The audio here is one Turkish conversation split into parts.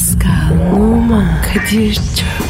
Pascal, Oman, Kadir çok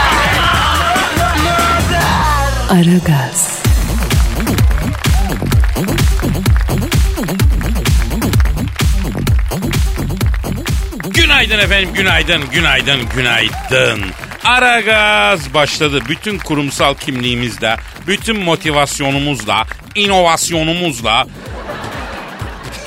Aragaz, Günaydın efendim, günaydın, günaydın, günaydın. Ara gaz başladı. Bütün kurumsal kimliğimizle, bütün motivasyonumuzla, inovasyonumuzla.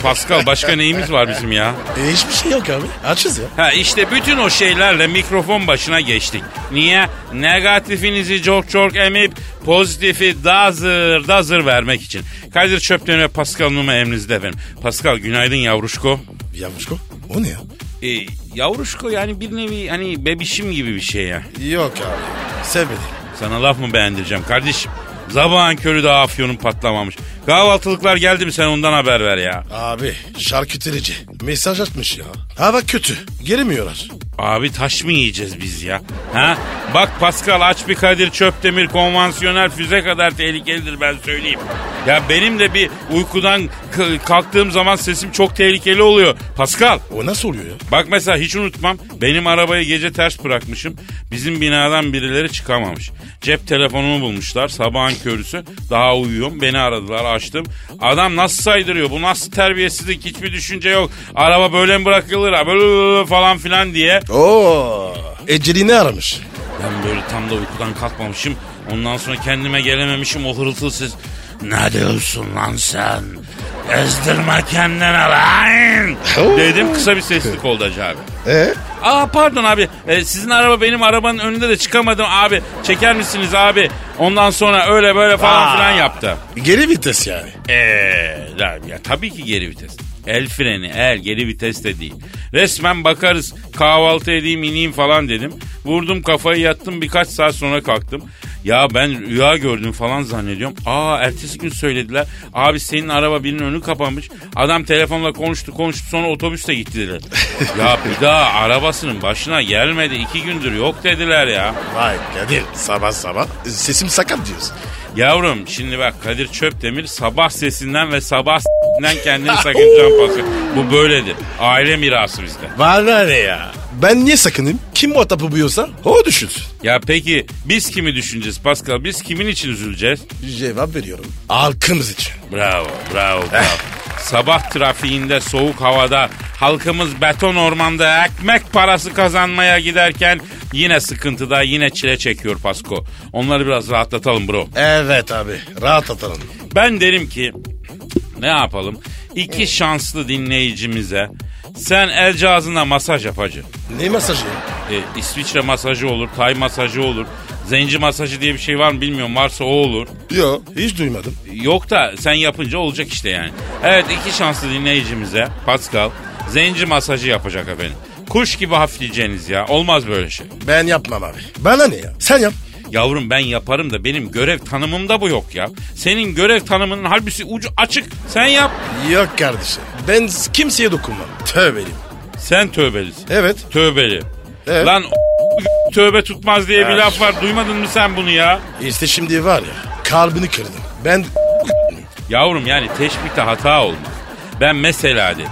Pascal başka neyimiz var bizim ya? E, hiçbir şey yok abi. Açız ya. Ha işte bütün o şeylerle mikrofon başına geçtik. Niye? Negatifinizi çok çok emip pozitifi dazır dazır vermek için. Kadir Çöpten ve Pascal Numa emrinizde efendim. Pascal günaydın yavruşko. Yavuşko. O ne ya? E, yavruşko yani bir nevi hani bebişim gibi bir şey ya. Yok abi. Sevmedim. Sana laf mı beğendireceğim kardeşim? Zabağın körü daha afyonun patlamamış. Kahvaltılıklar geldi mi sen ondan haber ver ya. Abi şarküterici. Mesaj atmış ya. Hava kötü. Gelemiyorlar. Abi taş mı yiyeceğiz biz ya? Ha? Bak Pascal aç bir Kadir Çöptemir konvansiyonel füze kadar tehlikelidir ben söyleyeyim. Ya benim de bir uykudan kalktığım zaman sesim çok tehlikeli oluyor. Pascal O nasıl oluyor ya? bak mesela hiç unutmam benim arabayı gece ters bırakmışım. Bizim binadan birileri çıkamamış. Cep telefonumu bulmuşlar sabahın körüsü. Daha uyuyorum beni aradılar açtım. Adam nasıl saydırıyor bu nasıl terbiyesizlik hiçbir düşünce yok. Araba böyle mi bırakılır böyle falan filan diye. Oo. Ecelini aramış. Ben böyle tam da uykudan kalkmamışım. Ondan sonra kendime gelememişim o hırıltılı ses. Ne diyorsun lan sen? Ezdirme kendini lan. Dedim kısa bir seslik oldu Hacı abi. E? Aa pardon abi e, sizin araba benim arabanın önünde de çıkamadım abi. Çeker misiniz abi? Ondan sonra öyle böyle falan Aa. filan yaptı. Geri vites yani. Eee ya tabii ki geri vites. El freni, el geri vites de değil. Resmen bakarız kahvaltı edeyim ineyim falan dedim. Vurdum kafayı yattım birkaç saat sonra kalktım. Ya ben rüya gördüm falan zannediyorum. Aa ertesi gün söylediler. Abi senin araba birinin önü kapanmış. Adam telefonla konuştu konuştu sonra otobüste gitti dediler. ya bir daha arabasının başına gelmedi. iki gündür yok dediler ya. Vay Kadir sabah sabah sesim sakat diyorsun. Yavrum şimdi bak Kadir Çöpdemir sabah sesinden ve sabah s**inden kendini sakınacağım Pascal. Bu böyledir. Aile mirası bizde. Ne ya? Ben niye sakınayım? Kim muhatabı buyursa o düşünsün. Ya peki biz kimi düşüneceğiz Pascal? Biz kimin için üzüleceğiz? Cevap veriyorum. Halkımız için. Bravo, bravo, bravo. Sabah trafiğinde soğuk havada halkımız beton ormanda ekmek parası kazanmaya giderken yine sıkıntıda yine çile çekiyor Pasko. Onları biraz rahatlatalım bro. Evet abi rahat atalım. Ben derim ki ne yapalım? İki şanslı dinleyicimize sen el cihazına masaj yap hacı. Ne masajı? E, İsviçre masajı olur, Tay masajı olur. Zenci masajı diye bir şey var mı bilmiyorum. Varsa o olur. Yok hiç duymadım. Yok da sen yapınca olacak işte yani. Evet iki şanslı dinleyicimize Pascal zenci masajı yapacak efendim. Kuş gibi hafifleyeceğiniz ya. Olmaz böyle şey. Ben yapmam abi. Bana ne ya? Sen yap. Yavrum ben yaparım da benim görev tanımımda bu yok ya. Senin görev tanımının halbuki ucu açık. Sen yap. Yok kardeşim. Ben kimseye dokunmam. Tövbeliyim. Sen tövbelisin. Evet. Tövbeli. Evet. Lan o- tövbe tutmaz diye bir laf var. Duymadın mı sen bunu ya? İşte şimdi var ya kalbini kırdım. Ben Yavrum yani teşbihte hata olmaz. Ben mesela dedim.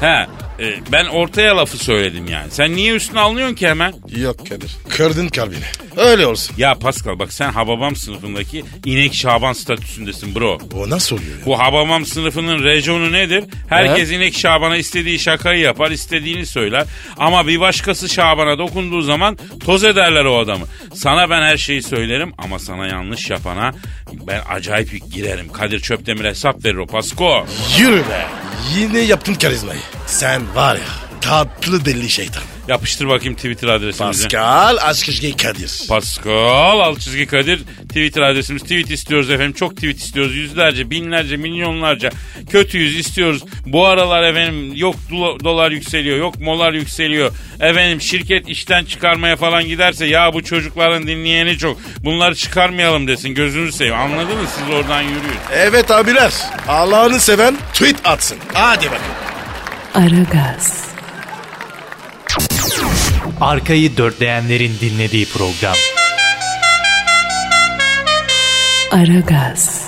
He e, ben ortaya lafı söyledim yani. Sen niye üstüne alınıyorsun ki hemen? Yok Kadir. Kırdın kalbini. Öyle olsun. Ya Pascal bak sen Hababam sınıfındaki inek şaban statüsündesin bro. O nasıl oluyor ya? Bu Hababam sınıfının rejonu nedir? Herkes inek Şaban'a istediği şakayı yapar, istediğini söyler. Ama bir başkası Şaban'a dokunduğu zaman toz ederler o adamı. Sana ben her şeyi söylerim ama sana yanlış yapana ben acayip girerim. Kadir Çöptemir hesap verir o Pasko. Yürü be. Yine yaptın karizmayı. Sen var ya tatlı deli şeytan. Yapıştır bakayım Twitter adresimizi. Pascal Askışge Kadir. Pascal alt çizgi Kadir Twitter adresimiz. Tweet istiyoruz efendim. Çok tweet istiyoruz. Yüzlerce, binlerce, milyonlarca kötüyüz istiyoruz. Bu aralar efendim yok dola- dolar yükseliyor, yok molar yükseliyor. Efendim şirket işten çıkarmaya falan giderse ya bu çocukların dinleyeni çok. Bunları çıkarmayalım desin. Gözünüzü seveyim. Anladınız siz oradan yürüyün. Evet abiler. Allah'ını seven tweet atsın. Hadi bakın. Aragaz, Arkayı dörtleyenlerin dinlediği program. Aragaz,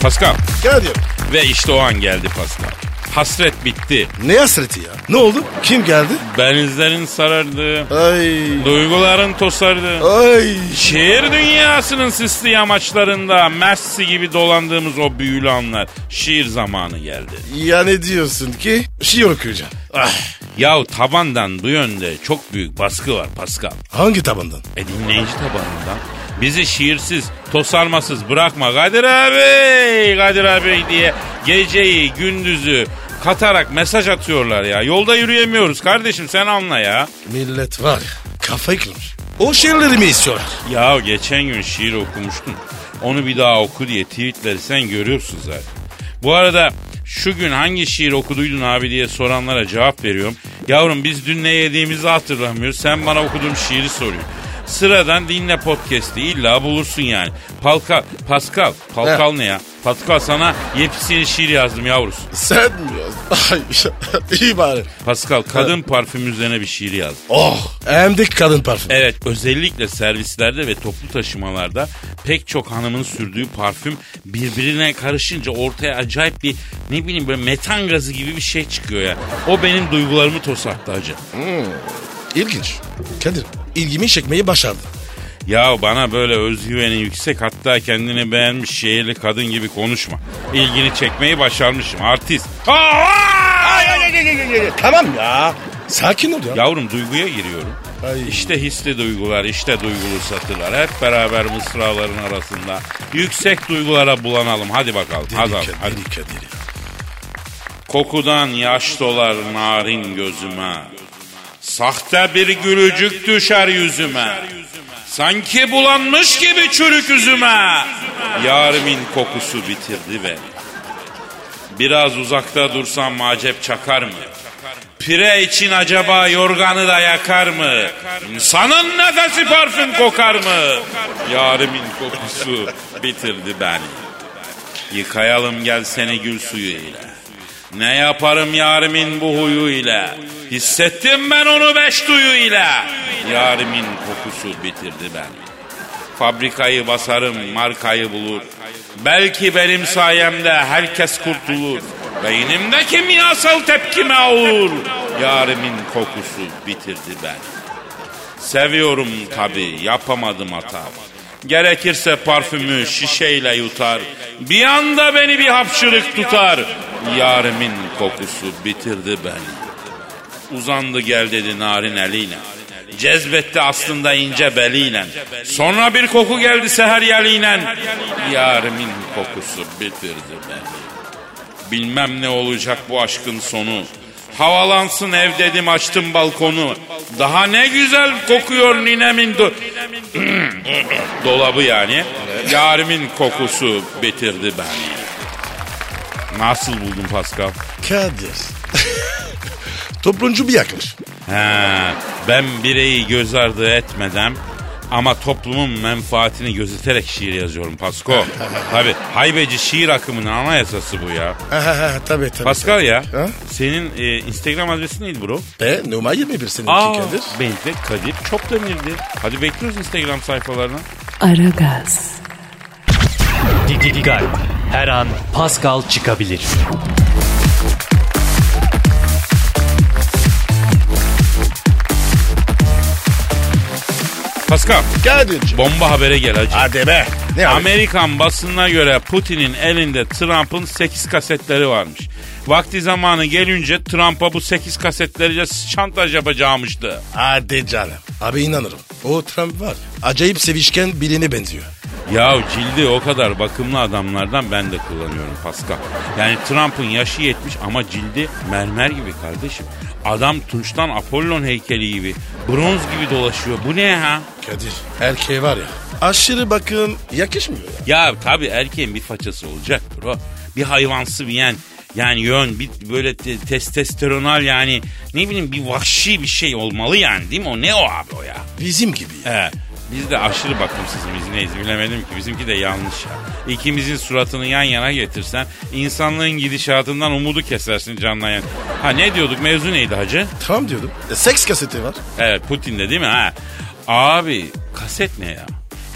Pascal. Kadir. Ve işte o an geldi Pascal. Hasret bitti. Ne hasreti ya? Ne oldu? Kim geldi? Benizlerin sarardı. Ay. Duyguların tosardı. Ay. Şehir dünyasının sisli yamaçlarında Messi gibi dolandığımız o büyülü anlar. Şiir zamanı geldi. Ya ne diyorsun ki? Şiir okuyacağım. Ah. Yahu tabandan bu yönde çok büyük baskı var Pascal. Hangi tabandan? E dinleyici tabanından. Bizi şiirsiz, tosarmasız bırakma Kadir abi, Kadir abi diye geceyi, gündüzü katarak mesaj atıyorlar ya. Yolda yürüyemiyoruz kardeşim sen anla ya. Millet var ya kafayı kırmış. O şiirleri mi istiyorlar? Ya geçen gün şiir okumuştun. Onu bir daha oku diye tweetleri sen görüyorsun zaten. Bu arada şu gün hangi şiir okuduydun abi diye soranlara cevap veriyorum. Yavrum biz dün ne yediğimizi hatırlamıyoruz. Sen bana okuduğum şiiri soruyorsun. Sıradan dinle podcast'i illa bulursun yani. Palka, Pascal, Palkal ne ya? Pascal sana yepyeni şiir yazdım yavrusu. Sen mi yazdın? İyi bari. Pascal kadın parfüm üzerine bir şiir yazdım. Oh hem de kadın parfüm. Evet özellikle servislerde ve toplu taşımalarda pek çok hanımın sürdüğü parfüm birbirine karışınca ortaya acayip bir ne bileyim böyle metan gazı gibi bir şey çıkıyor ya. O benim duygularımı tosarttı hacı. İlginç. Kadir ilgimi çekmeyi başardı. Ya bana böyle özgüveni yüksek hatta kendini beğenmiş şehirli kadın gibi konuşma. İlgini çekmeyi başarmışım artist. Ay, ay, ay, ay, ay. Tamam ya. Sakin ol ya. Yavrum duyguya giriyorum. Ay. İşte hisli duygular, işte duygulu satırlar. Hep beraber mısraların arasında yüksek duygulara bulanalım. Hadi bakalım. Deli Hadi, Kadir, hadi. Kadir ya. Kokudan yaş dolar narin gözüme. Sahte bir gülücük düşer yüzüme. Sanki bulanmış gibi çürük üzüme. Yarimin kokusu bitirdi beni. Biraz uzakta dursam acep çakar mı? Pire için acaba yorganı da yakar mı? İnsanın nefesi parfüm kokar mı? Yarimin kokusu bitirdi beni. Yıkayalım gel seni gül suyu ile. Ne yaparım yarimin bu huyu ile. Hissettim ben onu beş duyu ile. Yarimin kokusu bitirdi beni. Fabrikayı basarım, markayı bulur. Belki benim sayemde herkes kurtulur. Beynimde kimyasal tepkime olur. Yarimin kokusu bitirdi beni. Seviyorum tabi yapamadım hata. Gerekirse parfümü şişeyle yutar. Bir anda beni bir hapşırık tutar. Yarimin kokusu bitirdi beni. Uzandı gel dedi narin eliyle. Cezbetti aslında ince beliyle. Sonra bir koku geldi seher yeliyle. Yarimin kokusu bitirdi beni. Bilmem ne olacak bu aşkın sonu. Havalansın ev dedim açtım balkonu. Daha ne güzel kokuyor ninemin do- dolabı yani. Yarimin kokusu bitirdi beni. Nasıl buldun Pascal? Kadir. Toplumcu bir yaklaşım. He, ben bireyi göz ardı etmeden ama toplumun menfaatini gözeterek şiir yazıyorum Pasko. Tabi haybeci şiir akımının anayasası bu ya. Tabii tabii. Pascal ya Ha? senin e, Instagram adresin neydi bro? Be numara 21 seninki Aa, Kadir. benim de Kadir çok demirdi. Hadi bekliyoruz Instagram sayfalarına. Aragaz, Dikkat. Her an Pascal çıkabilir. Pascal Kadir'cim. bomba habere gel hacı. Hadi be. Ne abi? Amerikan basınına göre Putin'in elinde Trump'ın 8 kasetleri varmış. Vakti zamanı gelince Trump'a bu 8 kasetleriyle şantaj yapacağımıştı. Hadi canım. Abi inanırım. O Trump var. Acayip sevişken birine benziyor. Ya cildi o kadar bakımlı adamlardan ben de kullanıyorum Pascal. Yani Trump'ın yaşı yetmiş ama cildi mermer gibi kardeşim. Adam Tunç'tan Apollon heykeli gibi, bronz gibi dolaşıyor. Bu ne ha? Kadir erkeğe var ya aşırı bakım yakışmıyor ya. Ya tabii erkeğin bir façası olacak bro. Bir hayvansı bir yen. Yani yön bir böyle te- testosteronal yani ne bileyim bir vahşi bir şey olmalı yani değil mi? O ne o abi o ya? Bizim gibi ya. He. Biz de aşırı bakımsız mıyız neyiz bilemedim ki. Bizimki de yanlış ya. İkimizin suratını yan yana getirsen insanlığın gidişatından umudu kesersin canla yan. Ha ne diyorduk mevzu neydi hacı? Tamam diyordum. E, seks kaseti var. Evet Putin'de değil mi ha? Abi kaset ne ya?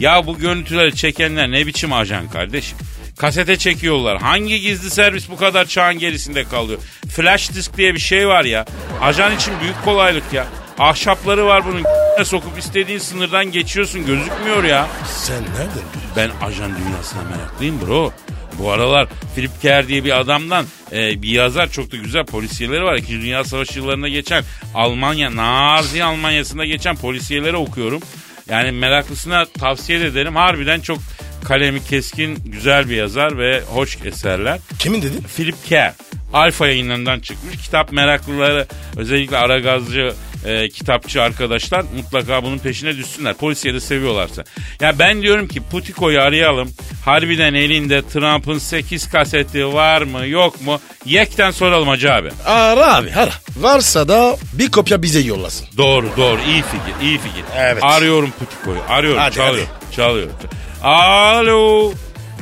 Ya bu görüntüleri çekenler ne biçim ajan kardeşim? Kasete çekiyorlar. Hangi gizli servis bu kadar çağın gerisinde kalıyor? Flash disk diye bir şey var ya. Ajan için büyük kolaylık ya. Ahşapları var bunun sokup istediğin sınırdan geçiyorsun gözükmüyor ya. Sen nereden biliyorsun? Ben ajan dünyasına meraklıyım bro. Bu aralar Philip Kerr diye bir adamdan e, bir yazar çok da güzel polisiyeleri var. İkinci Dünya Savaşı yıllarında geçen Almanya, Nazi Almanya'sında geçen polisiyeleri okuyorum. Yani meraklısına tavsiye ederim. Harbiden çok kalemi keskin, güzel bir yazar ve hoş eserler. Kimin dedin? Philip Kerr. Alfa yayınlarından çıkmış. Kitap meraklıları özellikle Aragazcı e, kitapçı arkadaşlar mutlaka bunun peşine düşsünler. Polisiye de seviyorlarsa. Ya ben diyorum ki Putiko'yu arayalım. Harbiden elinde Trump'ın 8 kaseti var mı yok mu? Yekten soralım hacı abi. Ara abi ara. Varsa da bir kopya bize yollasın. Doğru doğru iyi fikir iyi fikir. Evet. Arıyorum Putiko'yu arıyorum Hadi, çalıyor çalıyor. Alo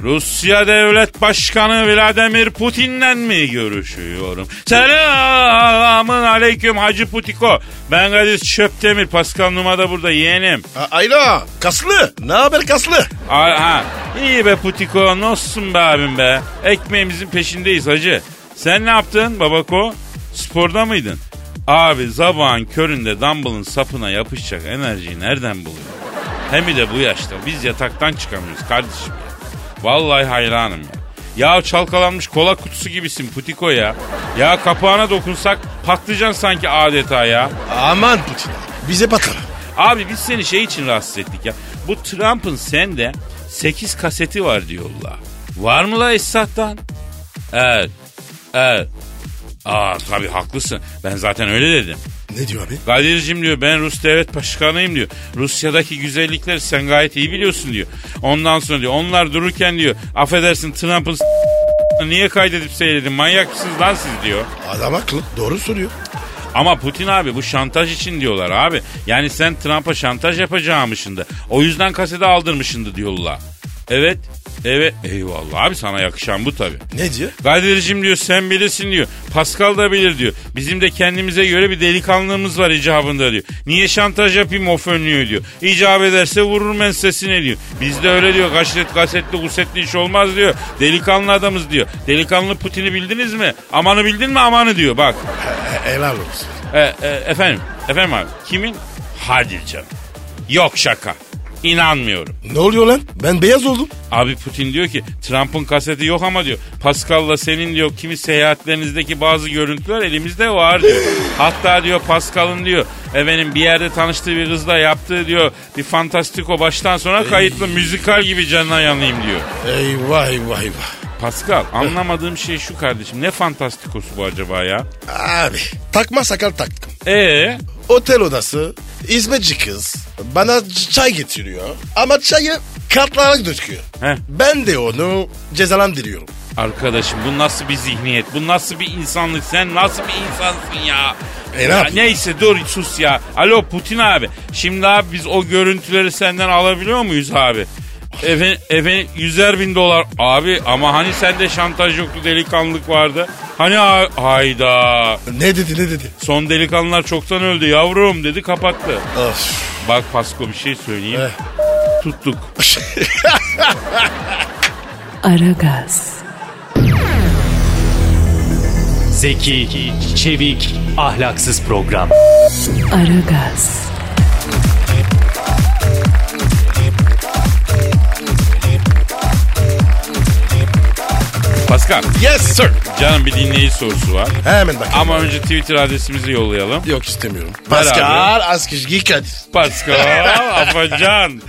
Rusya Devlet Başkanı Vladimir Putin'le mi görüşüyorum? Selamın aleyküm Hacı Putiko. Ben Kadir Çöptemir. Pascal Numa da burada yeğenim. A- Ayla kaslı. Ne haber kaslı? Aa, ha, iyi be Putiko. Nasılsın be abim be? Ekmeğimizin peşindeyiz hacı. Sen ne yaptın babako? Sporda mıydın? Abi sabahın köründe dumbbell'ın sapına yapışacak enerjiyi nereden buluyor? Hem de bu yaşta biz yataktan çıkamıyoruz kardeşim. Vallahi hayranım ya. Ya çalkalanmış kola kutusu gibisin Putiko ya. Ya kapağına dokunsak patlayacaksın sanki adeta ya. Aman Putin. Bize bakalım. Abi biz seni şey için rahatsız ettik ya. Bu Trump'ın sende 8 kaseti var diyorlar. Var mı la Esat'tan? Evet. Evet. Aa tabii haklısın. Ben zaten öyle dedim. Ne diyor abi? Kadir'cim diyor ben Rus devlet başkanıyım diyor. Rusya'daki güzellikleri sen gayet iyi biliyorsun diyor. Ondan sonra diyor onlar dururken diyor affedersin Trump'ın niye kaydedip seyredin manyak mısınız lan siz diyor. Adam haklı. Doğru soruyor. Ama Putin abi bu şantaj için diyorlar abi. Yani sen Trump'a şantaj yapacağımışındı. O yüzden kasete aldırmışındı diyorlar. Evet. Evet. Eyvallah abi sana yakışan bu tabii. Ne diyor? Kadir'cim diyor sen bilirsin diyor. Pascal da bilir diyor. Bizim de kendimize göre bir delikanlılığımız var icabında diyor. Niye şantaj yapayım o fönlüyor diyor. İcap ederse vururum ben sesine diyor. Bizde öyle diyor kaşet kasetli gusetli iş olmaz diyor. Delikanlı adamız diyor. Delikanlı Putin'i bildiniz mi? Amanı bildin mi amanı diyor bak. Helal olsun. E, e, efendim, efendim abi. Kimin? Hadi canım. Yok şaka. İnanmıyorum. Ne oluyor lan? Ben beyaz oldum. Abi Putin diyor ki Trump'ın kaseti yok ama diyor Pascal'la senin diyor kimi seyahatlerinizdeki bazı görüntüler elimizde var diyor. Hatta diyor Pascal'ın diyor efendim bir yerde tanıştığı bir kızla yaptığı diyor bir fantastiko baştan sona kayıtlı müzikal gibi canına yanayım diyor. Eyvah eyvah eyvah. Pascal anlamadığım şey şu kardeşim ne fantastikosu bu acaba ya? Abi takma sakal taktım. Ee Otel odası, hizmetçi kız bana çay getiriyor. Ama çayı kartlara döküyor. Heh. Ben de onu cezalandırıyorum. Arkadaşım bu nasıl bir zihniyet? Bu nasıl bir insanlık? Sen nasıl bir insansın ya? E, ne Ya neyse dur sus ya. Alo Putin abi. Şimdi abi biz o görüntüleri senden alabiliyor muyuz abi? Efendim, efendim yüzer bin dolar. Abi ama hani sende şantaj yoktu delikanlılık vardı. Hani ha- hayda. Ne dedi ne dedi? Son delikanlılar çoktan öldü yavrum dedi kapattı. Of. Bak Pasko bir şey söyleyeyim. Eh. Tuttuk. Aragaz, Zeki, çevik, ahlaksız program. Aragaz, Pascal. Yes sir. Canım bir dinleyici sorusu var. Hemen bak. Ama önce Twitter adresimizi yollayalım. Yok istemiyorum. Pascal Askışgi Kadir. Pascal, Afacan.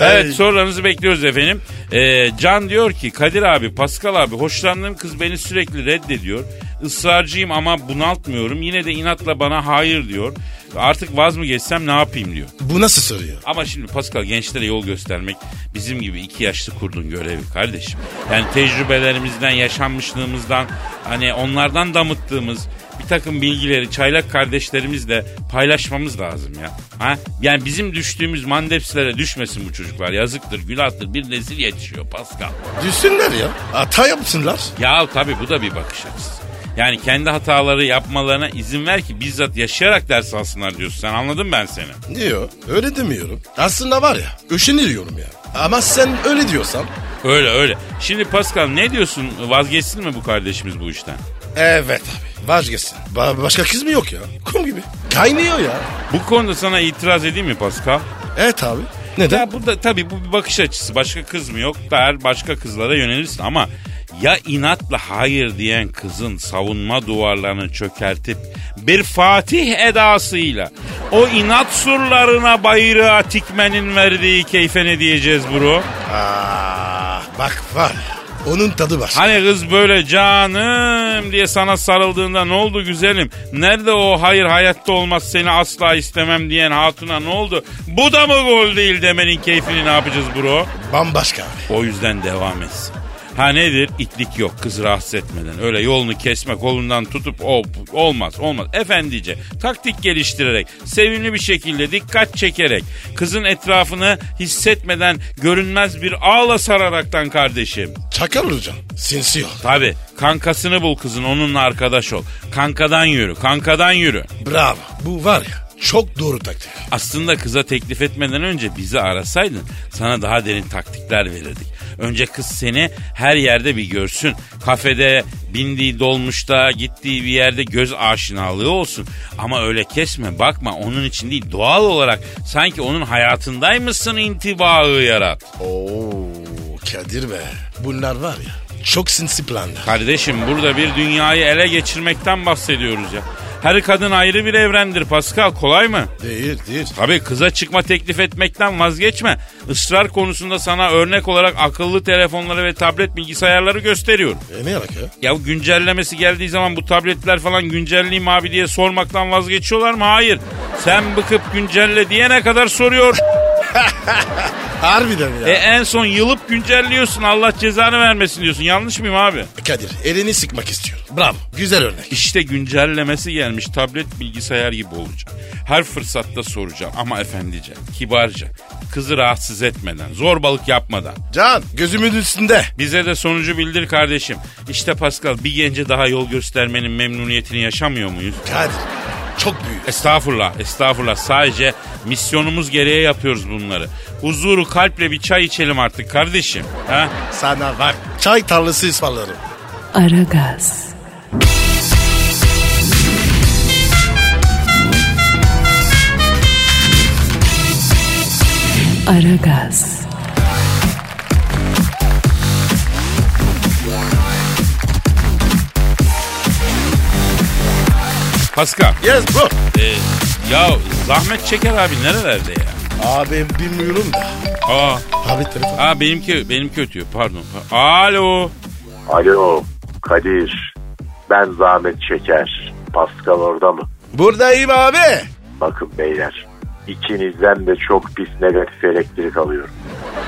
Evet sorularınızı bekliyoruz efendim. Ee, Can diyor ki Kadir abi, Pascal abi hoşlandığım kız beni sürekli reddediyor. Israrcıyım ama bunaltmıyorum. Yine de inatla bana hayır diyor. Artık vaz mı geçsem ne yapayım diyor. Bu nasıl soruyor? Ama şimdi Pascal gençlere yol göstermek bizim gibi iki yaşlı kurdun görevi kardeşim. Yani tecrübelerimizden, yaşanmışlığımızdan hani onlardan damıttığımız bir takım bilgileri çaylak kardeşlerimizle paylaşmamız lazım ya. Ha? Yani bizim düştüğümüz mandepslere düşmesin bu çocuklar. Yazıktır, günahtır. Bir nesil yetişiyor Pascal. Düşsünler ya. Hata yapsınlar. Ya tabii bu da bir bakış açısı. Yani kendi hataları yapmalarına izin ver ki bizzat yaşayarak ders alsınlar diyorsun. Sen anladın ben seni. Diyor. Öyle demiyorum. Aslında var ya. Üşeniyorum ya. Ama sen öyle diyorsan. Öyle öyle. Şimdi Pascal ne diyorsun? Vazgeçsin mi bu kardeşimiz bu işten? Evet abi. Vazgeçsin. Ba- başka kız mı yok ya? Kum gibi. Kaynıyor ya. Bu konuda sana itiraz edeyim mi Pascal? Evet abi. Neden? Ya bu da tabii bu bir bakış açısı. Başka kız mı yok der başka kızlara yönelirsin ama ya inatla hayır diyen kızın savunma duvarlarını çökertip bir fatih edasıyla o inat surlarına bayrağı tikmenin verdiği keyfe ne diyeceğiz bro? Aa, bak var. Onun tadı var. Hani kız böyle canım diye sana sarıldığında ne oldu güzelim? Nerede o hayır hayatta olmaz seni asla istemem diyen hatuna ne oldu? Bu da mı gol değil demenin keyfini ne yapacağız bro? Bambaşka abi. O yüzden devam etsin. Ha nedir? İtlik yok kızı rahatsız etmeden. Öyle yolunu kesme kolundan tutup hop olmaz olmaz. Efendice taktik geliştirerek sevimli bir şekilde dikkat çekerek kızın etrafını hissetmeden görünmez bir ağla sararaktan kardeşim. Çakal olacaksın. Sinsi ol. Tabi kankasını bul kızın onunla arkadaş ol. Kankadan yürü kankadan yürü. Bravo. Bu var ya. Çok doğru taktik. Aslında kıza teklif etmeden önce bizi arasaydın sana daha derin taktikler verirdik. Önce kız seni her yerde bir görsün. Kafede, bindiği dolmuşta, gittiği bir yerde göz aşinalığı olsun. Ama öyle kesme bakma onun için değil doğal olarak sanki onun hayatındaymışsın intibağı yarat. Oo Kadir be. Bunlar var ya. Çok sinsi planlar. Kardeşim burada bir dünyayı ele geçirmekten bahsediyoruz ya. Her kadın ayrı bir evrendir Pascal kolay mı? Değil değil. Tabii kıza çıkma teklif etmekten vazgeçme. Israr konusunda sana örnek olarak akıllı telefonları ve tablet bilgisayarları gösteriyorum. E ne alaka? Ya güncellemesi geldiği zaman bu tabletler falan güncelleyeyim abi diye sormaktan vazgeçiyorlar mı? Hayır. Sen bıkıp güncelle diyene kadar soruyor. Harbiden ya. e en son yılıp güncelliyorsun Allah cezanı vermesin diyorsun. Yanlış mıyım abi? Kadir elini sıkmak istiyorum. Bravo. Güzel örnek. İşte güncellemesi gelmiş tablet bilgisayar gibi olacak. Her fırsatta soracağım ama efendice, kibarca, kızı rahatsız etmeden, zorbalık yapmadan. Can gözümün üstünde. Bize de sonucu bildir kardeşim. İşte Pascal bir gence daha yol göstermenin memnuniyetini yaşamıyor muyuz? Kadir çok büyük. Estağfurullah, estağfurullah. Sadece misyonumuz gereği yapıyoruz bunları. Huzuru kalple bir çay içelim artık kardeşim. Ha? Sana bak çay tarlası ısmarlarım. Aragaz. Aragaz. Pascal, Yes bro. e, ya Zahmet Çeker abi nerelerde ya? Abi bilmiyorum da. Aa, Abi telefon. aa benimki benimki ötüyor pardon. Alo. Alo Kadir. Ben Zahmet Çeker. Pascal orada mı? Buradayım abi. Bakın beyler. İkinizden de çok pis negatif elektrik alıyorum.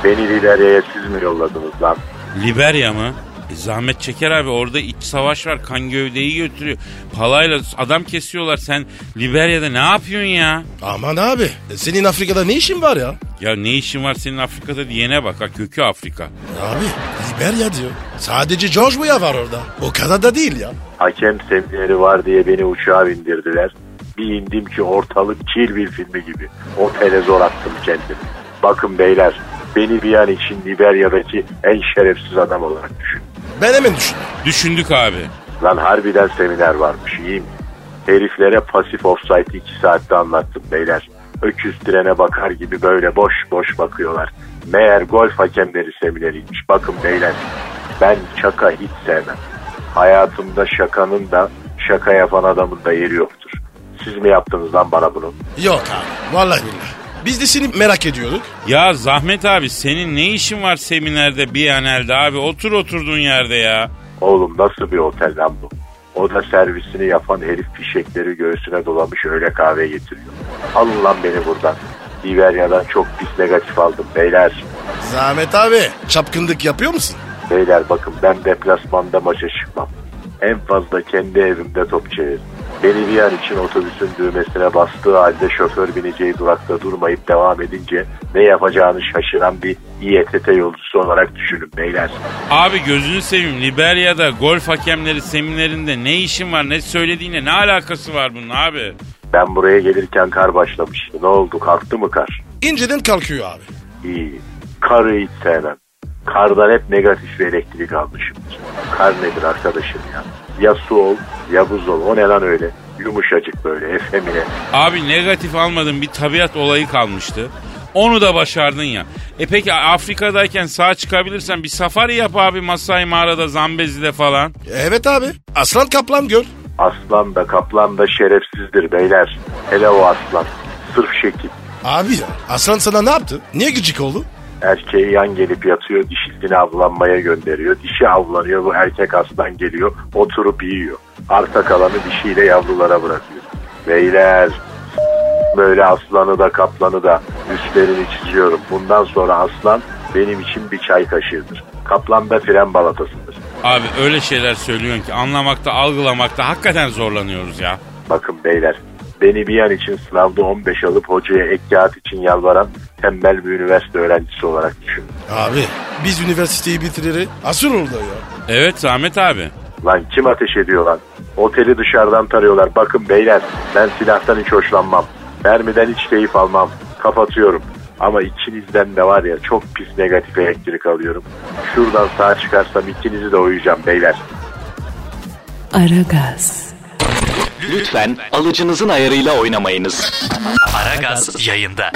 Beni Liberya'ya siz mi yolladınız lan? Liberya mı? E, Zahmet Çeker abi orada iç savaş var. Kan gövdeyi götürüyor. Palayla adam kesiyorlar. Sen Liberya'da ne yapıyorsun ya? Aman abi. Senin Afrika'da ne işin var ya? Ya ne işin var senin Afrika'da diyene bak ha kökü Afrika. Abi Liberya diyor. Sadece George Weah var orada. O kadar da değil ya. Hakem semineri var diye beni uçağa bindirdiler. Bir indim ki ortalık Kill Bill filmi gibi. Otele zor attım kendimi. Bakın beyler beni bir an için Liberya'daki en şerefsiz adam olarak düşün. Ben hemen düşündüm. Düşündük abi. Lan harbiden seminer varmış iyi mi? Heriflere pasif offside'ı iki saatte anlattım beyler. Öküz trene bakar gibi böyle boş boş bakıyorlar. Meğer golf hakemleri semineriymiş. Bakın beyler Ben şaka hiç sevmem. Hayatımda şakanın da şaka yapan adamın da yeri yoktur. Siz mi yaptınız lan bana bunu? Yok abi. Vallahi billahi. Biz de seni merak ediyorduk. Ya Zahmet abi senin ne işin var seminerde Biyanel'de abi? Otur oturduğun yerde ya. Oğlum nasıl bir otel lan bu? Oda servisini yapan herif fişekleri göğsüne dolamış öyle kahve getiriyor. Alın lan beni buradan. Liberya'dan çok pis negatif aldım beyler. Zahmet abi çapkınlık yapıyor musun? Beyler bakın ben deplasmanda maça çıkmam. En fazla kendi evimde top bir an için otobüsün düğmesine bastığı halde şoför bineceği durakta durmayıp devam edince ne yapacağını şaşıran bir İETT yolcusu olarak düşünün beyler. Abi gözünü seveyim Liberya'da golf hakemleri seminerinde ne işin var ne söylediğine ne alakası var bunun abi? Ben buraya gelirken kar başlamıştı. Ne oldu kalktı mı kar? İnceden kalkıyor abi. İyi. Karı hiç sevmem. Kardan hep negatif bir elektrik almışımdır. Kar nedir arkadaşım ya? Ya su ol ya buz ol. O ne lan öyle? Yumuşacık böyle efemine. Abi negatif almadığın bir tabiat olayı kalmıştı. Onu da başardın ya. E peki Afrika'dayken sağ çıkabilirsen bir safari yap abi Masai mağarada Zambezi'de falan. Evet abi. Aslan kaplan gör. Aslan da kaplan da şerefsizdir beyler. Hele o aslan. Sırf şekil. Abi ya aslan sana ne yaptı? Niye gıcık oldu? Erkeği yan gelip yatıyor, dişisini avlanmaya gönderiyor. Dişi avlanıyor, bu erkek aslan geliyor, oturup yiyor. Arta kalanı dişiyle yavrulara bırakıyor. Beyler, böyle aslanı da kaplanı da üstlerini çiziyorum. Bundan sonra aslan benim için bir çay kaşığıdır. Kaplan da fren balatasıdır. Abi öyle şeyler söylüyorsun ki anlamakta algılamakta hakikaten zorlanıyoruz ya. Bakın beyler, beni bir an için sınavda 15 alıp hocaya ek kağıt için yalvaran tembel bir üniversite öğrencisi olarak düşünün. Abi biz üniversiteyi bitiriri asır oldu ya. Evet Zahmet abi. Lan kim ateş ediyor lan? Oteli dışarıdan tarıyorlar. Bakın beyler ben silahtan hiç hoşlanmam. Mermiden hiç keyif almam. Kapatıyorum. Ama ikinizden de var ya çok pis negatif elektrik alıyorum. Şuradan sağ çıkarsam ikinizi de uyuyacağım beyler. Aragaz, Lütfen alıcınızın ayarıyla oynamayınız. Aragaz yayında.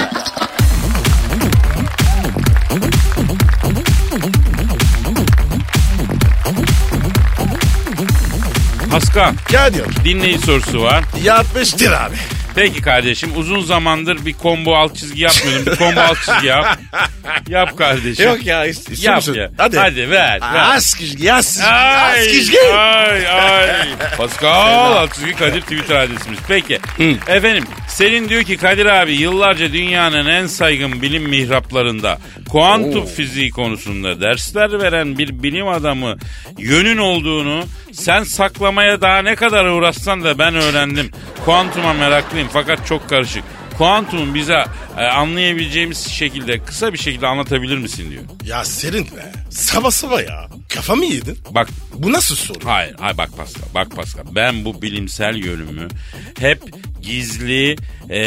Pascal Gel diyor. dinleyici sorusu var. Yapmıştır abi. Peki kardeşim uzun zamandır bir combo alt çizgi yapmıyordum. Bir combo alt çizgi yap. Yap kardeşim. Yok ya. ist- istiyor Yap musun? ya. Hadi. Hadi ver. ver. Az kişgi. Az Ay, Az kişgi. ay, ay. Pascal alt çizgi Kadir Twitter adresimiz. Peki. Efendim Selin diyor ki Kadir abi yıllarca dünyanın en saygın bilim mihraplarında kuantum fiziği konusunda dersler veren bir bilim adamı yönün olduğunu sen saklamaya daha ne kadar uğraşsan da ben öğrendim. Kuantuma meraklıyım fakat çok karışık. Kuantumu bize e, anlayabileceğimiz şekilde kısa bir şekilde anlatabilir misin diyor. Ya serin be. Sabah sabah ya. Kafamı yedin. Bak Bu nasıl soru? Hayır, hayır bak Pascal, bak Pascal. Ben bu bilimsel yönümü hep gizli e,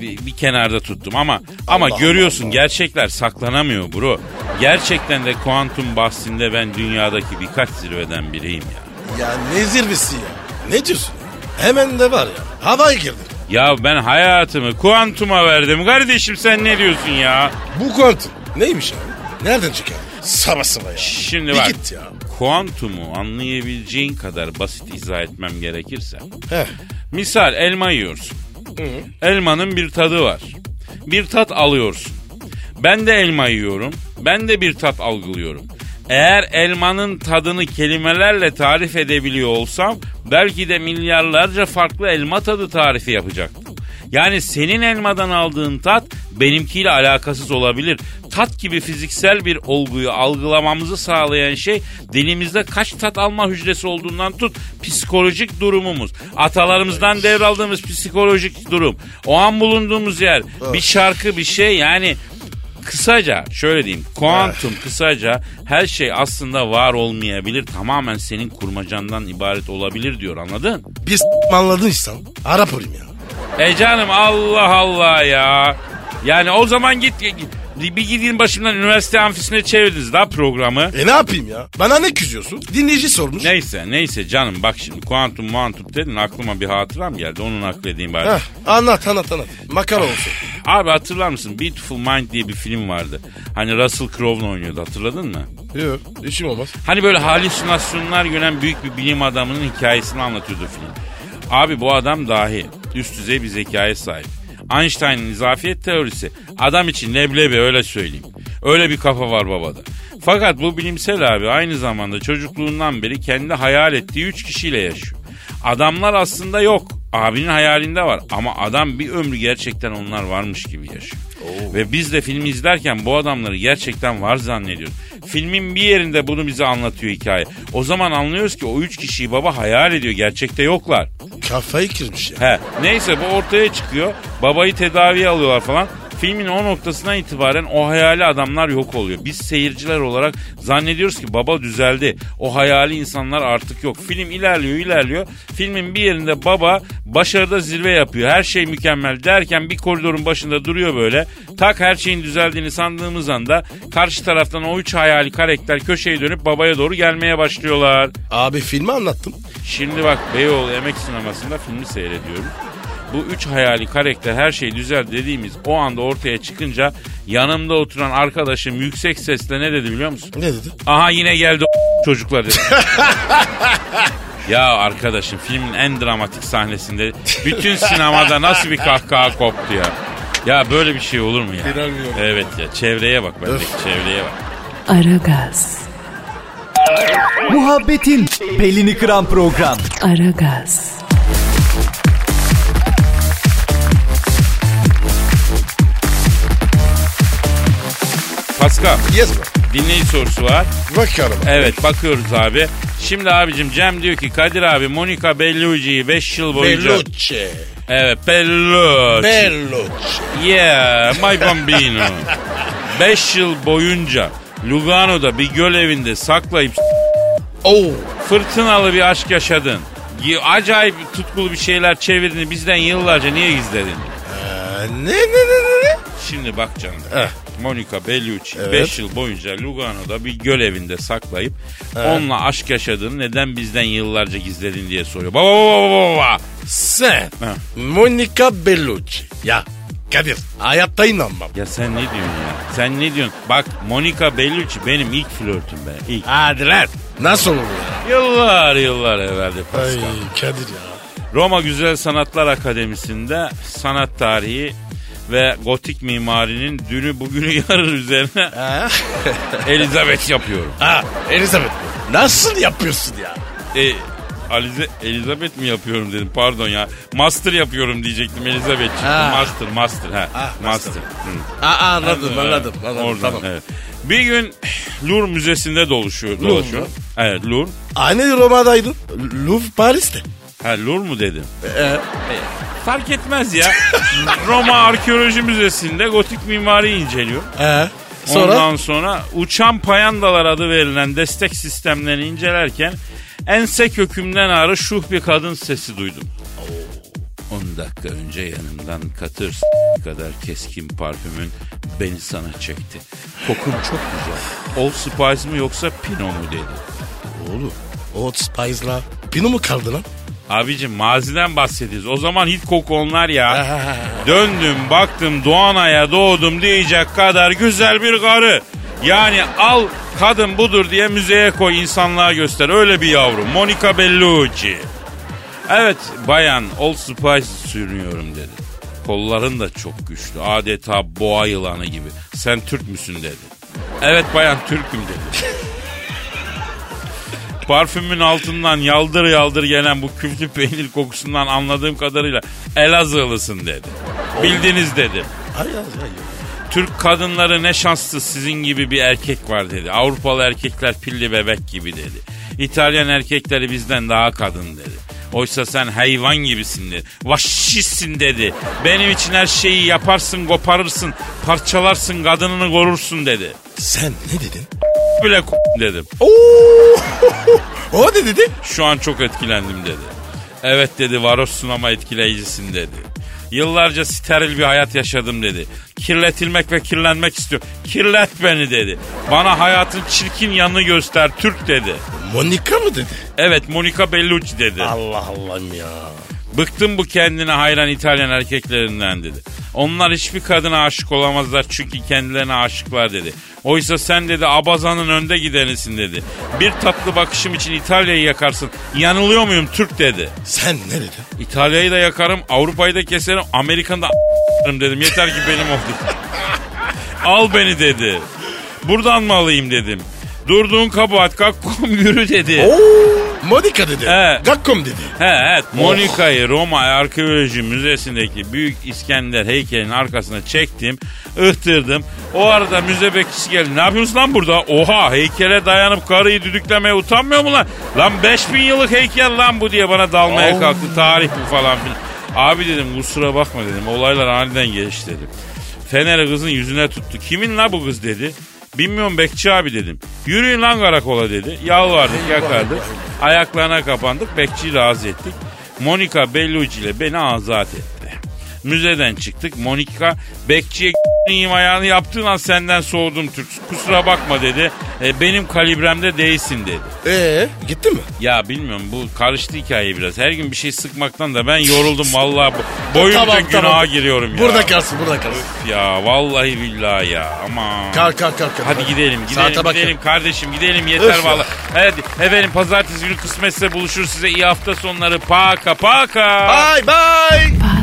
bir, bir kenarda tuttum ama ama Allah görüyorsun Allah. gerçekler saklanamıyor bro. Gerçekten de kuantum bahsinde ben dünyadaki birkaç zirveden biriyim ya. Ya ne zirvesi ya? Ne diyorsun? Hemen de var ya. Havaya girdin. Ya ben hayatımı kuantuma verdim kardeşim sen ne diyorsun ya? Bu kuantum neymiş abi? Nereden çıkar? Sabah sabah ya. Şimdi Bir bak git ya. kuantumu anlayabileceğin kadar basit izah etmem gerekirse. Heh. Misal elma yiyorsun. Elmanın bir tadı var. Bir tat alıyorsun. Ben de elma yiyorum. Ben de bir tat algılıyorum. Eğer elmanın tadını kelimelerle tarif edebiliyor olsam belki de milyarlarca farklı elma tadı tarifi yapacaktım. Yani senin elmadan aldığın tat benimkiyle alakasız olabilir. Tat gibi fiziksel bir olguyu algılamamızı sağlayan şey dilimizde kaç tat alma hücresi olduğundan tut psikolojik durumumuz. Atalarımızdan devraldığımız psikolojik durum. O an bulunduğumuz yer bir şarkı bir şey yani Kısaca şöyle diyeyim. Kuantum kısaca her şey aslında var olmayabilir. Tamamen senin kurmacandan ibaret olabilir diyor anladın? Bir s- anladıysan Arap olayım ya. E canım Allah Allah ya. Yani o zaman git bir gidin başımdan üniversite amfisine çevirdiniz daha programı. E ne yapayım ya? Bana ne küsüyorsun? Dinleyici sormuş. Neyse neyse canım bak şimdi kuantum muantum dedin aklıma bir hatıram geldi onu nakledeyim bari. Heh, anlat anlat anlat. Makara olsun. Abi hatırlar mısın? Beautiful Mind diye bir film vardı. Hani Russell Crowe'la oynuyordu hatırladın mı? Yok işim olmaz. Hani böyle halüsinasyonlar gören büyük bir bilim adamının hikayesini anlatıyordu film. Abi bu adam dahi. Üst düzey bir zekaya sahip. Einstein'ın izafiyet teorisi. Adam için leblebi öyle söyleyeyim. Öyle bir kafa var babada. Fakat bu bilimsel abi aynı zamanda çocukluğundan beri kendi hayal ettiği üç kişiyle yaşıyor. Adamlar aslında yok. Abinin hayalinde var. Ama adam bir ömrü gerçekten onlar varmış gibi yaşıyor. Ve biz de filmi izlerken bu adamları gerçekten var zannediyoruz. Filmin bir yerinde bunu bize anlatıyor hikaye. O zaman anlıyoruz ki o üç kişiyi baba hayal ediyor. Gerçekte yoklar. Kafayı kırmış ya. He. Neyse bu ortaya çıkıyor. Babayı tedaviye alıyorlar falan. Filmin o noktasından itibaren o hayali adamlar yok oluyor. Biz seyirciler olarak zannediyoruz ki baba düzeldi. O hayali insanlar artık yok. Film ilerliyor ilerliyor. Filmin bir yerinde baba başarıda zirve yapıyor. Her şey mükemmel derken bir koridorun başında duruyor böyle. Tak her şeyin düzeldiğini sandığımız anda karşı taraftan o üç hayali karakter köşeye dönüp babaya doğru gelmeye başlıyorlar. Abi filmi anlattım. Şimdi bak Beyoğlu Emek Sineması'nda filmi seyrediyoruz. Bu üç hayali karakter her şey düzel dediğimiz o anda ortaya çıkınca yanımda oturan arkadaşım yüksek sesle ne dedi biliyor musun? Ne dedi? Aha yine geldi o çocuklar dedi. ya arkadaşım filmin en dramatik sahnesinde bütün sinemada nasıl bir kahkaha koptu ya. Ya böyle bir şey olur mu ya? İnanmıyorum. Evet ya çevreye bak bendeki çevreye bak. Aragaz, Muhabbetin belini kıran program. Aragaz, Pascal Yes mi? dinleyici sorusu var. Bakalım. Evet bakıyoruz abi. Şimdi abicim Cem diyor ki Kadir abi Monica Bellucci'yi 5 yıl boyunca... Bellucci. Evet Bellucci. Bellucci. Yeah my bambino. 5 yıl boyunca Lugano'da bir göl evinde saklayıp Oo. fırtınalı bir aşk yaşadın. Acayip tutkulu bir şeyler çevirdin bizden yıllarca niye gizledin? Ee, ne ne ne ne ne? Şimdi bak canım. Eh. Monica Bellucci Evet. 5 yıl boyunca Lugano'da bir göl evinde saklayıp onunla aşk yaşadığını neden bizden yıllarca gizledin diye soruyor. Baba baba baba baba. Sen. Ha. Monica Bellucci. Ya Kadir hayatta inanmam. Ya sen ne diyorsun ya? Sen ne diyorsun? Bak Monica Bellucci benim ilk flörtüm be. İlk. Hadi lan. Nasıl olur ya? Yıllar yıllar evveldi Ay Pascal. Kadir ya. Roma Güzel Sanatlar Akademisi'nde sanat tarihi ve gotik mimarinin dünü bugünü yarın üzerine? Elizabeth yapıyorum. ha Elizabeth. Nasıl yapıyorsun ya? E, Alize, Elizabeth mi yapıyorum dedim pardon ya. Master yapıyorum diyecektim Elizabeth. Ha. Master, master. Ha, Ha, master. master. Hı. Aa, anladım Evet, anladım. anladım Oradan, tamam. evet. Bir gün Louvre Müzesi'nde dolaşıyor. Louvre dolaşıyor. Evet Louvre. Aynı Roma'daydın. Louvre Paris'te. Ha Louvre mu dedim? Ee, Fark etmez ya. Roma Arkeoloji Müzesi'nde gotik mimari inceliyor. ee, sonra Ondan sonra uçan payandalar adı verilen destek sistemlerini incelerken ense kökümden ağrı şuh bir kadın sesi duydum. 10 dakika önce yanımdan katır s- kadar keskin parfümün beni sana çekti. Kokun çok güzel. Old Spice mi yoksa Pinot mu dedi. oğlum Old Spice'la Pino mu kaldı lan? Abicim maziden bahsediyoruz. O zaman hit koku onlar ya. Döndüm baktım Doğanay'a doğdum diyecek kadar güzel bir karı. Yani al kadın budur diye müzeye koy insanlığa göster. Öyle bir yavrum. Monica Bellucci. Evet bayan Old Spice sürünüyorum dedi. Kolların da çok güçlü. Adeta boğa yılanı gibi. Sen Türk müsün dedi. Evet bayan Türk'üm dedi. Parfümün altından yaldır yaldır gelen bu küflü peynir kokusundan anladığım kadarıyla Elazığlısın dedi. Bildiniz dedi. Ay ay ay. Türk kadınları ne şanslı sizin gibi bir erkek var dedi. Avrupalı erkekler pilli bebek gibi dedi. İtalyan erkekleri bizden daha kadın dedi. Oysa sen hayvan gibisin dedi. Vahşisin dedi. Benim için her şeyi yaparsın, koparırsın, parçalarsın, kadınını korursun dedi. Sen ne dedin? Bile dedim. Oo! o ne dedi? Şu an çok etkilendim dedi. Evet dedi varoşsun ama etkileyicisin dedi. Yıllarca steril bir hayat yaşadım dedi. Kirletilmek ve kirlenmek istiyor. Kirlet beni dedi. Bana hayatın çirkin yanını göster Türk dedi. Monica mı dedi? Evet Monica Bellucci dedi. Allah Allah'ım ya. Bıktım bu kendine hayran İtalyan erkeklerinden dedi. Onlar hiçbir kadına aşık olamazlar çünkü kendilerine aşıklar dedi. Oysa sen dedi abazanın önde gidenisin dedi. Bir tatlı bakışım için İtalya'yı yakarsın. Yanılıyor muyum Türk dedi. Sen ne dedin? İtalya'yı da yakarım, Avrupa'yı da keserim, Amerika'nı da dedim. Yeter ki benim ol dedi. Al beni dedi. Buradan mı alayım dedim. Durduğun kabahat kalk kum yürü dedi. Oo, Monica dedi. He. Gakkom dedi. He evet Monika'yı Roma Arkeoloji Müzesi'ndeki Büyük İskender heykelinin arkasına çektim, ıhtırdım. O arada müze bekçisi geldi. Ne yapıyorsun lan burada? Oha heykele dayanıp karıyı düdüklemeye utanmıyor mu lan? Lan 5000 yıllık heykel lan bu diye bana dalmaya kalktı. Tarih bu falan filan. Abi dedim kusura bakma dedim. Olaylar aniden gelişti dedim. Fener'i kızın yüzüne tuttu. Kimin la bu kız dedi. Bilmiyorum Bekçi abi dedim. Yürüyün lan karakola dedi. Yalvardık yakardık. Ayaklarına kapandık. Bekçiyi razı ettik. Monica Bellucci ile beni azat etti. Müzeden çıktık. Monica bekçiye iyiyim ayağını yaptığın an senden soğudum Türk. Kusura bakma dedi. E, benim kalibremde değilsin dedi. Ee, gitti mi? Ya bilmiyorum bu karıştı hikaye biraz. Her gün bir şey sıkmaktan da ben yoruldum vallahi. Bu- Boyunca Tamam, günaha tamam. giriyorum ya. Burada kalsın, burada kalsın. Ya vallahi billahi ya ama. Kalk, kalk, kalk. kalk. Hadi gidelim Saate gidelim bak ya. gidelim kardeşim gidelim yeter Öf vallahi. Hadi efendim pazartesi günü kısmetse buluşur size iyi hafta sonları paka paka. Bye, bye. Oman,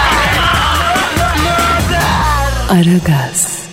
Aragaz.